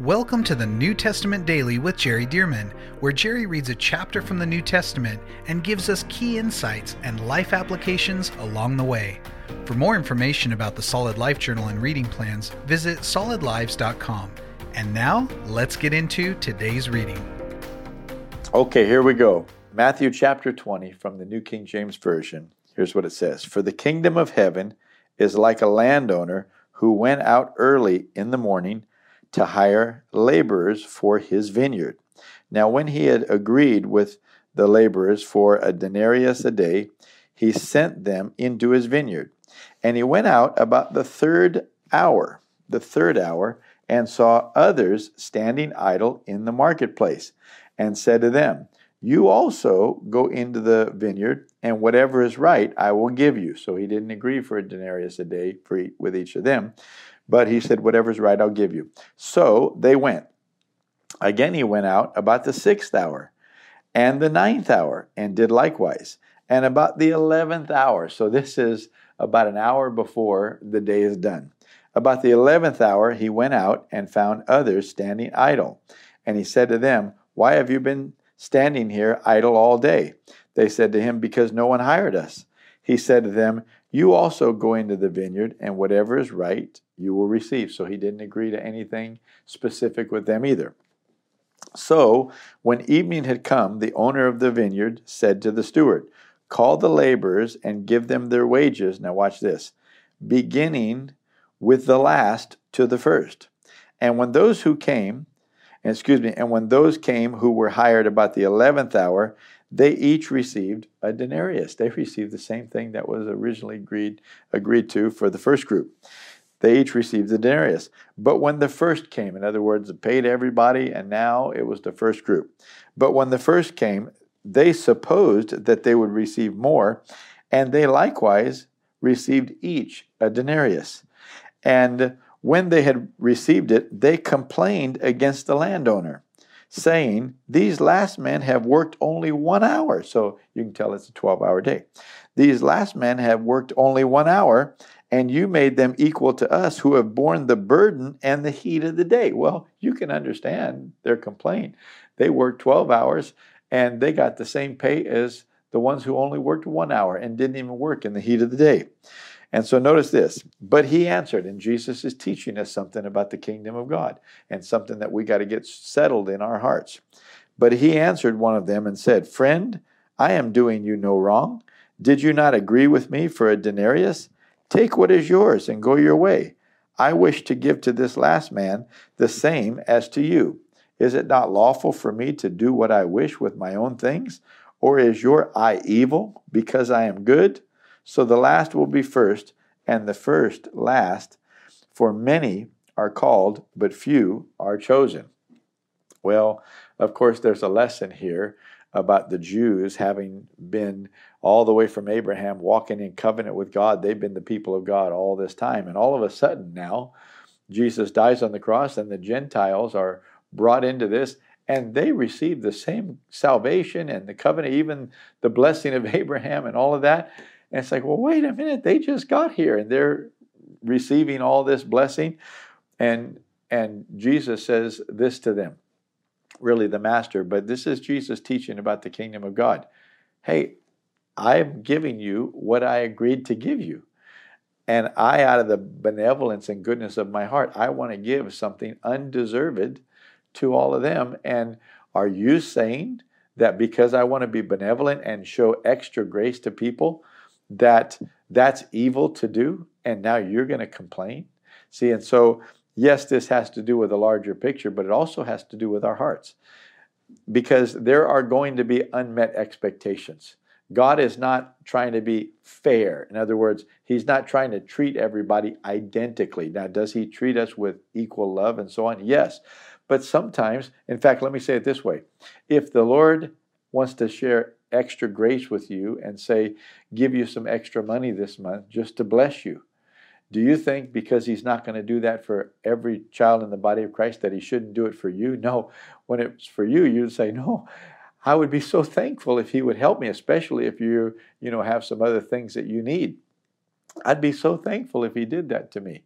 Welcome to the New Testament Daily with Jerry Dirmann, where Jerry reads a chapter from the New Testament and gives us key insights and life applications along the way. For more information about the Solid Life Journal and reading plans, visit solidlives.com. And now, let's get into today's reading. Okay, here we go. Matthew chapter 20 from the New King James Version. Here's what it says For the kingdom of heaven is like a landowner who went out early in the morning to hire laborers for his vineyard. Now, when he had agreed with the laborers for a denarius a day, he sent them into his vineyard. And he went out about the third hour, the third hour, and saw others standing idle in the marketplace, and said to them, You also go into the vineyard, and whatever is right I will give you. So he didn't agree for a denarius a day for, with each of them. But he said, Whatever's right, I'll give you. So they went. Again, he went out about the sixth hour and the ninth hour and did likewise. And about the eleventh hour. So this is about an hour before the day is done. About the eleventh hour, he went out and found others standing idle. And he said to them, Why have you been standing here idle all day? They said to him, Because no one hired us. He said to them, You also go into the vineyard, and whatever is right you will receive. So he didn't agree to anything specific with them either. So when evening had come, the owner of the vineyard said to the steward, Call the laborers and give them their wages. Now watch this beginning with the last to the first. And when those who came, excuse me, and when those came who were hired about the eleventh hour, they each received a denarius. They received the same thing that was originally agreed agreed to for the first group. They each received a denarius. But when the first came, in other words, it paid everybody, and now it was the first group. But when the first came, they supposed that they would receive more, and they likewise received each a denarius. And when they had received it, they complained against the landowner saying, These last men have worked only one hour. So you can tell it's a 12 hour day. These last men have worked only one hour, and you made them equal to us who have borne the burden and the heat of the day. Well, you can understand their complaint. They worked 12 hours and they got the same pay as the ones who only worked one hour and didn't even work in the heat of the day. And so notice this. But he answered, and Jesus is teaching us something about the kingdom of God and something that we got to get settled in our hearts. But he answered one of them and said, Friend, I am doing you no wrong. Did you not agree with me for a denarius? Take what is yours and go your way. I wish to give to this last man the same as to you. Is it not lawful for me to do what I wish with my own things? Or is your eye evil because I am good? So the last will be first, and the first last. For many are called, but few are chosen. Well, of course, there's a lesson here about the Jews having been all the way from Abraham walking in covenant with God. They've been the people of God all this time. And all of a sudden now, Jesus dies on the cross, and the Gentiles are brought into this, and they receive the same salvation and the covenant, even the blessing of Abraham and all of that. And it's like, well, wait a minute, they just got here and they're receiving all this blessing. And and Jesus says this to them, really the master, but this is Jesus teaching about the kingdom of God. Hey, I'm giving you what I agreed to give you. And I, out of the benevolence and goodness of my heart, I want to give something undeserved to all of them. And are you saying that because I want to be benevolent and show extra grace to people, that that's evil to do and now you're going to complain? See and so yes this has to do with a larger picture but it also has to do with our hearts. Because there are going to be unmet expectations. God is not trying to be fair. In other words he's not trying to treat everybody identically. Now does he treat us with equal love and so on? Yes. But sometimes in fact let me say it this way. If the lord wants to share extra grace with you and say, give you some extra money this month just to bless you. Do you think because he's not going to do that for every child in the body of Christ that he shouldn't do it for you? No. When it's for you, you'd say, no, I would be so thankful if he would help me, especially if you, you know, have some other things that you need. I'd be so thankful if he did that to me.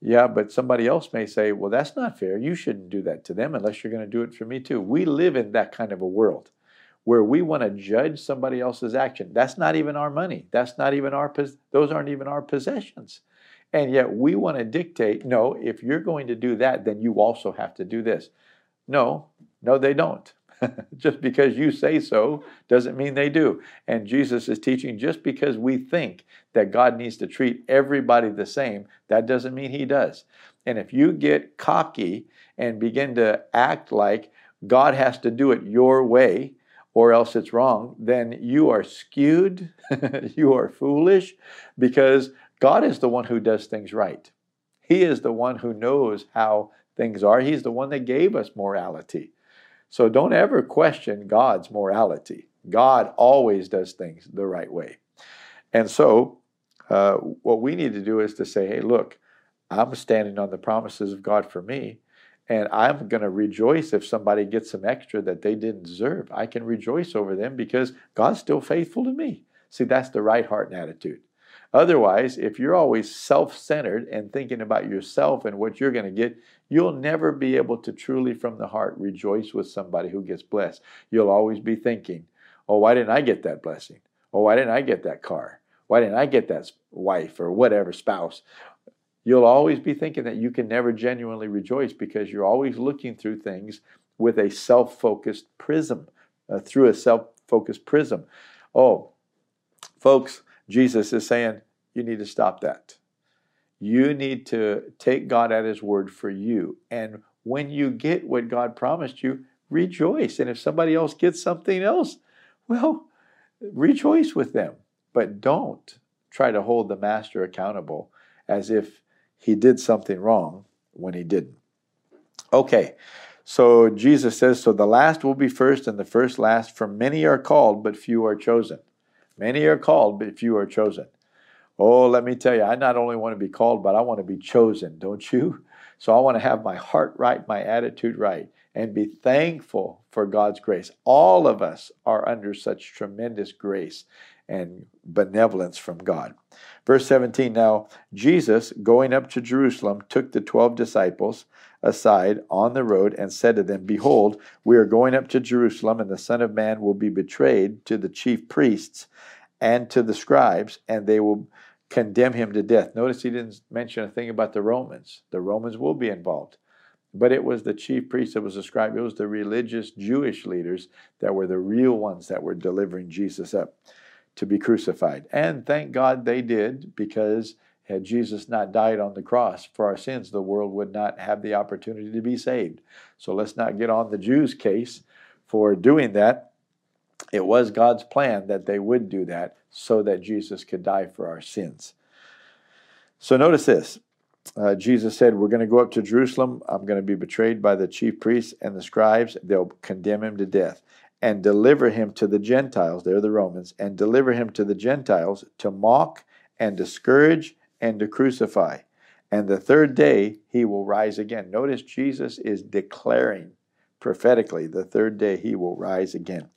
Yeah, but somebody else may say, well, that's not fair. You shouldn't do that to them unless you're going to do it for me too. We live in that kind of a world where we want to judge somebody else's action. That's not even our money. That's not even our those aren't even our possessions. And yet we want to dictate, no, if you're going to do that, then you also have to do this. No, no, they don't. just because you say so doesn't mean they do. And Jesus is teaching just because we think that God needs to treat everybody the same, that doesn't mean He does. And if you get cocky and begin to act like God has to do it your way, or else it's wrong, then you are skewed, you are foolish, because God is the one who does things right. He is the one who knows how things are. He's the one that gave us morality. So don't ever question God's morality. God always does things the right way. And so, uh, what we need to do is to say, hey, look, I'm standing on the promises of God for me, and I'm going to rejoice if somebody gets some extra that they didn't deserve. I can rejoice over them because God's still faithful to me. See, that's the right heart and attitude. Otherwise, if you're always self centered and thinking about yourself and what you're going to get, you'll never be able to truly from the heart rejoice with somebody who gets blessed. You'll always be thinking, oh, why didn't I get that blessing? Oh, why didn't I get that car? Why didn't I get that wife or whatever spouse? You'll always be thinking that you can never genuinely rejoice because you're always looking through things with a self focused prism, uh, through a self focused prism. Oh, folks, Jesus is saying, you need to stop that. You need to take God at His word for you. And when you get what God promised you, rejoice. And if somebody else gets something else, well, rejoice with them. But don't try to hold the master accountable as if he did something wrong when he didn't. Okay, so Jesus says, So the last will be first, and the first last, for many are called, but few are chosen. Many are called, but few are chosen. Oh, let me tell you, I not only want to be called, but I want to be chosen, don't you? So I want to have my heart right, my attitude right, and be thankful for God's grace. All of us are under such tremendous grace and benevolence from God. Verse 17 Now, Jesus, going up to Jerusalem, took the twelve disciples aside on the road and said to them, Behold, we are going up to Jerusalem, and the Son of Man will be betrayed to the chief priests and to the scribes, and they will condemn him to death. Notice he didn't mention a thing about the Romans. The Romans will be involved. But it was the chief priests that was the scribe, it was the religious Jewish leaders that were the real ones that were delivering Jesus up to be crucified. And thank God they did, because had Jesus not died on the cross for our sins, the world would not have the opportunity to be saved. So let's not get on the Jews' case for doing that. It was God's plan that they would do that so that Jesus could die for our sins. So notice this. Uh, Jesus said, We're going to go up to Jerusalem. I'm going to be betrayed by the chief priests and the scribes. They'll condemn him to death and deliver him to the Gentiles. They're the Romans, and deliver him to the Gentiles to mock and discourage and to crucify. And the third day he will rise again. Notice Jesus is declaring prophetically, the third day he will rise again.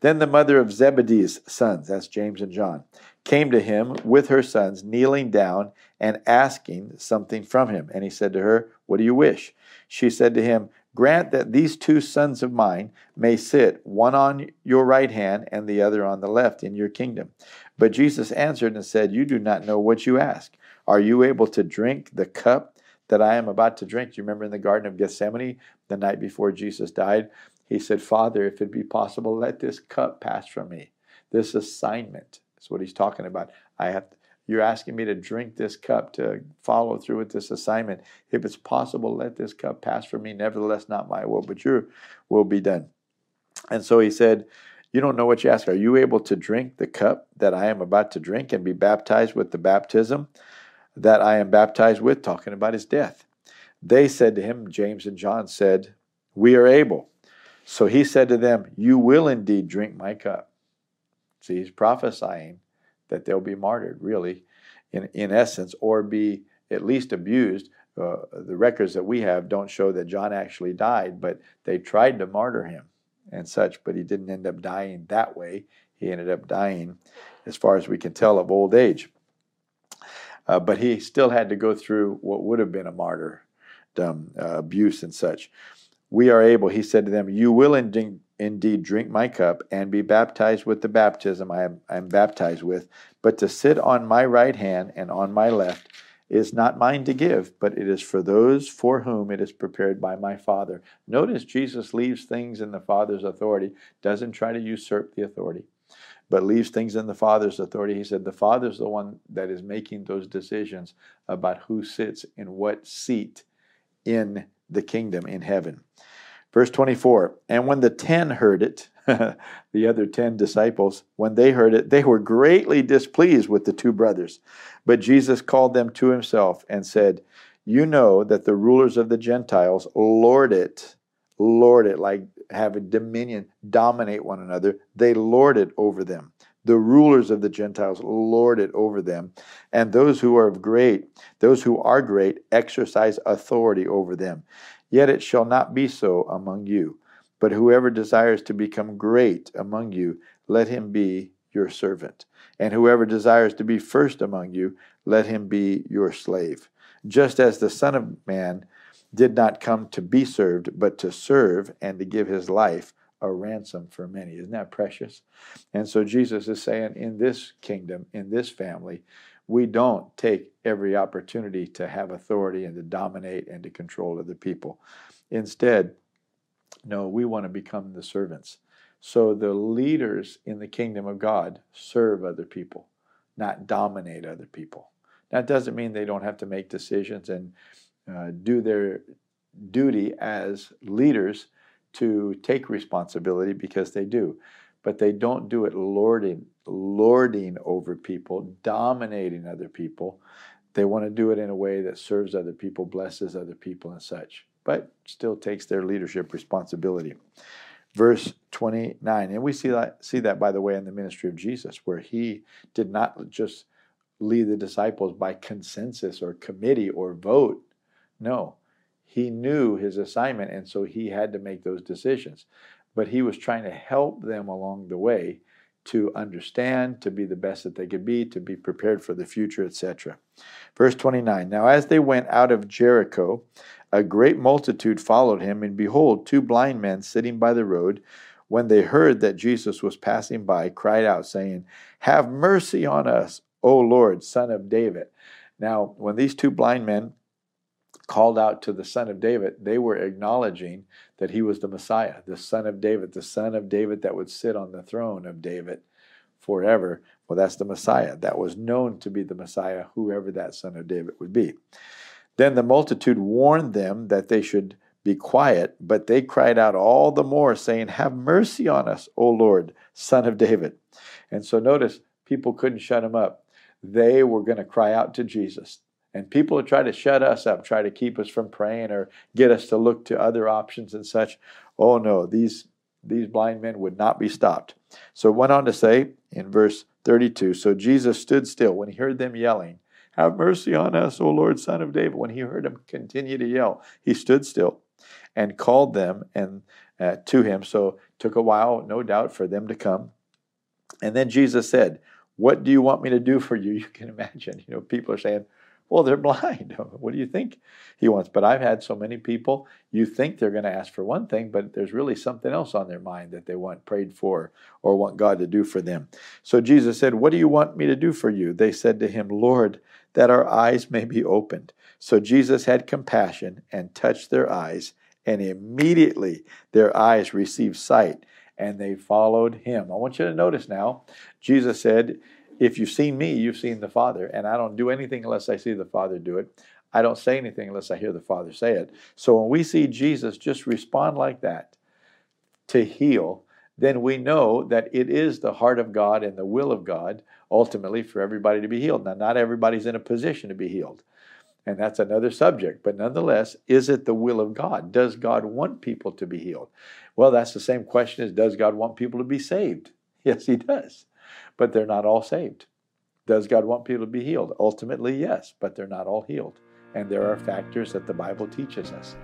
Then the mother of Zebedee's sons, that's James and John, came to him with her sons, kneeling down and asking something from him. And he said to her, What do you wish? She said to him, Grant that these two sons of mine may sit, one on your right hand and the other on the left, in your kingdom. But Jesus answered and said, You do not know what you ask. Are you able to drink the cup that I am about to drink? You remember in the Garden of Gethsemane, the night before Jesus died? He said, Father, if it be possible, let this cup pass from me. This assignment is what he's talking about. I have you're asking me to drink this cup to follow through with this assignment. If it's possible, let this cup pass from me. Nevertheless, not my will, but your will be done. And so he said, You don't know what you ask. Are you able to drink the cup that I am about to drink and be baptized with the baptism that I am baptized with, talking about his death. They said to him, James and John said, We are able. So he said to them, You will indeed drink my cup. See, he's prophesying that they'll be martyred, really, in, in essence, or be at least abused. Uh, the records that we have don't show that John actually died, but they tried to martyr him and such, but he didn't end up dying that way. He ended up dying, as far as we can tell, of old age. uh, but he still had to go through what would have been a martyrdom, uh, abuse and such. We are able, he said to them, You will indeed, indeed drink my cup and be baptized with the baptism I am, I am baptized with, but to sit on my right hand and on my left is not mine to give, but it is for those for whom it is prepared by my Father. Notice Jesus leaves things in the Father's authority, doesn't try to usurp the authority, but leaves things in the Father's authority. He said the Father's the one that is making those decisions about who sits in what seat in the kingdom in heaven. Verse 24 And when the ten heard it, the other ten disciples, when they heard it, they were greatly displeased with the two brothers. But Jesus called them to himself and said, You know that the rulers of the Gentiles lord it, lord it, like have a dominion, dominate one another. They lord it over them. The rulers of the Gentiles lord it over them, and those who are great, those who are great, exercise authority over them. Yet it shall not be so among you. But whoever desires to become great among you, let him be your servant. And whoever desires to be first among you, let him be your slave. Just as the Son of Man did not come to be served, but to serve and to give his life a ransom for many. Isn't that precious? And so Jesus is saying, in this kingdom, in this family, we don't take every opportunity to have authority and to dominate and to control other people. Instead, no, we want to become the servants. So the leaders in the kingdom of God serve other people, not dominate other people. That doesn't mean they don't have to make decisions and uh, do their duty as leaders to take responsibility because they do. But they don't do it lording, lording over people, dominating other people. They want to do it in a way that serves other people, blesses other people, and such but still takes their leadership responsibility. Verse 29, and we see that, see that, by the way, in the ministry of Jesus, where he did not just lead the disciples by consensus or committee or vote. No, he knew his assignment, and so he had to make those decisions. But he was trying to help them along the way to understand, to be the best that they could be, to be prepared for the future, etc. Verse 29 Now, as they went out of Jericho, a great multitude followed him, and behold, two blind men sitting by the road, when they heard that Jesus was passing by, cried out, saying, Have mercy on us, O Lord, son of David. Now, when these two blind men called out to the son of David, they were acknowledging that he was the Messiah, the son of David, the son of David that would sit on the throne of David forever. Well, that's the Messiah. That was known to be the Messiah, whoever that son of David would be. Then the multitude warned them that they should be quiet, but they cried out all the more, saying, Have mercy on us, O Lord, son of David. And so notice, people couldn't shut him up. They were going to cry out to Jesus. And people try to shut us up, try to keep us from praying or get us to look to other options and such. Oh no, these these blind men would not be stopped. So it went on to say in verse 32 So Jesus stood still when he heard them yelling, Have mercy on us, O Lord, son of David. When he heard them continue to yell, he stood still and called them and uh, to him. So it took a while, no doubt, for them to come. And then Jesus said, What do you want me to do for you? You can imagine, you know, people are saying, well, they're blind. what do you think he wants? But I've had so many people, you think they're going to ask for one thing, but there's really something else on their mind that they want prayed for or want God to do for them. So Jesus said, What do you want me to do for you? They said to him, Lord, that our eyes may be opened. So Jesus had compassion and touched their eyes, and immediately their eyes received sight, and they followed him. I want you to notice now, Jesus said, if you've seen me, you've seen the Father. And I don't do anything unless I see the Father do it. I don't say anything unless I hear the Father say it. So when we see Jesus just respond like that to heal, then we know that it is the heart of God and the will of God ultimately for everybody to be healed. Now, not everybody's in a position to be healed. And that's another subject. But nonetheless, is it the will of God? Does God want people to be healed? Well, that's the same question as does God want people to be saved? Yes, He does but they're not all saved. Does God want people to be healed? Ultimately, yes, but they're not all healed. And there are factors that the Bible teaches us.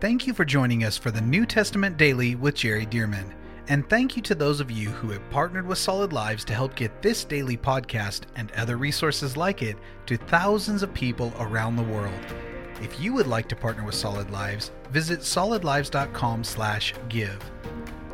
Thank you for joining us for the New Testament Daily with Jerry Dirmann. And thank you to those of you who have partnered with Solid Lives to help get this daily podcast and other resources like it to thousands of people around the world. If you would like to partner with Solid Lives, visit solidlives.com/give.